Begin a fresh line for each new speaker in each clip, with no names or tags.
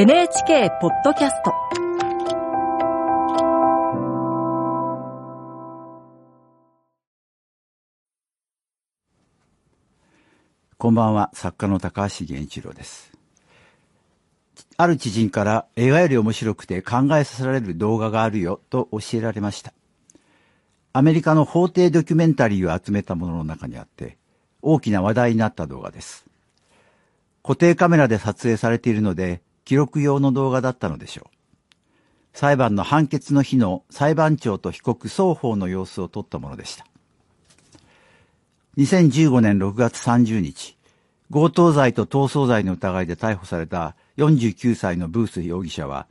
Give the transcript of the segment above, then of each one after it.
NHK ポッドキャスト
こんばんは、作家の高橋源一郎です。ある知人から映画より面白くて考えさせられる動画があるよと教えられました。アメリカの法廷ドキュメンタリーを集めたものの中にあって、大きな話題になった動画です。固定カメラで撮影されているので、記録用の動画だったのでしょう。裁判の判決の日の裁判長と被告双方の様子を撮ったものでした。2015年6月30日、強盗罪と逃走罪の疑いで逮捕された49歳のブース容疑者は、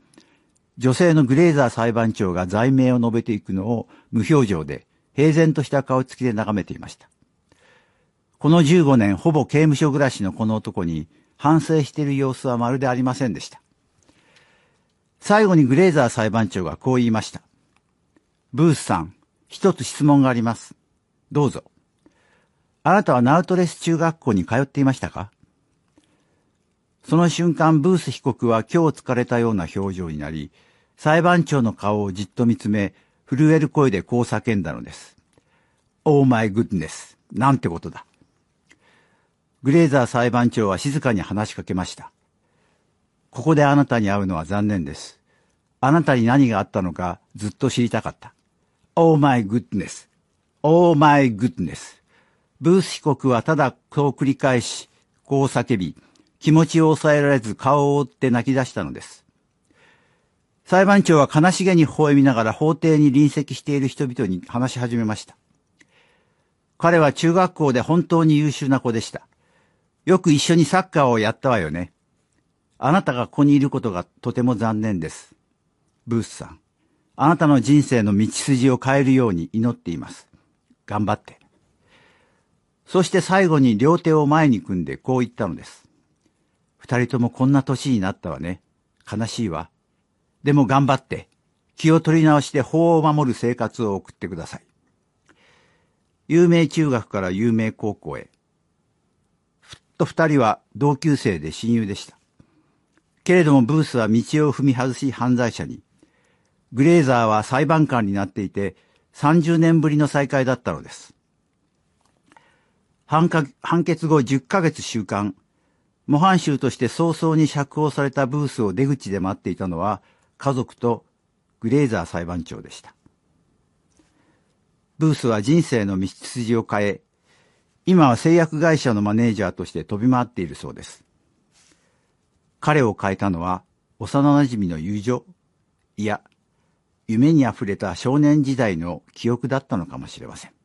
女性のグレーザー裁判長が罪名を述べていくのを無表情で平然とした顔つきで眺めていました。この15年ほぼ刑務所暮らしのこの男に反省している様子はまるでありませんでした。最後にグレーザー裁判長がこう言いました。ブースさん、一つ質問があります。どうぞ。あなたはナウトレス中学校に通っていましたか？その瞬間、ブース被告は今日疲れたような表情になり、裁判長の顔をじっと見つめ、震える声でこう叫んだのです。Oh my goodness! なんてことだ。グレーザー裁判長は静かに話しかけました。ここであなたに会うのは残念です。あなたに何があったのかずっと知りたかった。Oh my goodness! Oh my goodness! ブース被告はただこう繰り返し、こう叫び、気持ちを抑えられず顔を覆って泣き出したのです。裁判長は悲しげに微笑みながら法廷に臨席している人々に話し始めました。彼は中学校で本当に優秀な子でした。よく一緒にサッカーをやったわよね。あなたがここにいることがとても残念です。ブースさん、あなたの人生の道筋を変えるように祈っています。頑張って。そして最後に両手を前に組んでこう言ったのです。二人ともこんな年になったわね。悲しいわ。でも頑張って、気を取り直して法を守る生活を送ってください。有名中学から有名高校へ。と二人は同級生で親友でした。けれどもブースは道を踏み外し犯罪者に。グレーザーは裁判官になっていて30年ぶりの再会だったのです。判判決後10ヶ月収監。模範囚として早々に釈放されたブースを出口で待っていたのは家族とグレーザー裁判長でした。ブースは人生の道筋を変え、今は製薬会社のマネージャーとして飛び回っているそうです。彼を変えたのは幼馴染の友情いや、夢に溢れた少年時代の記憶だったのかもしれません。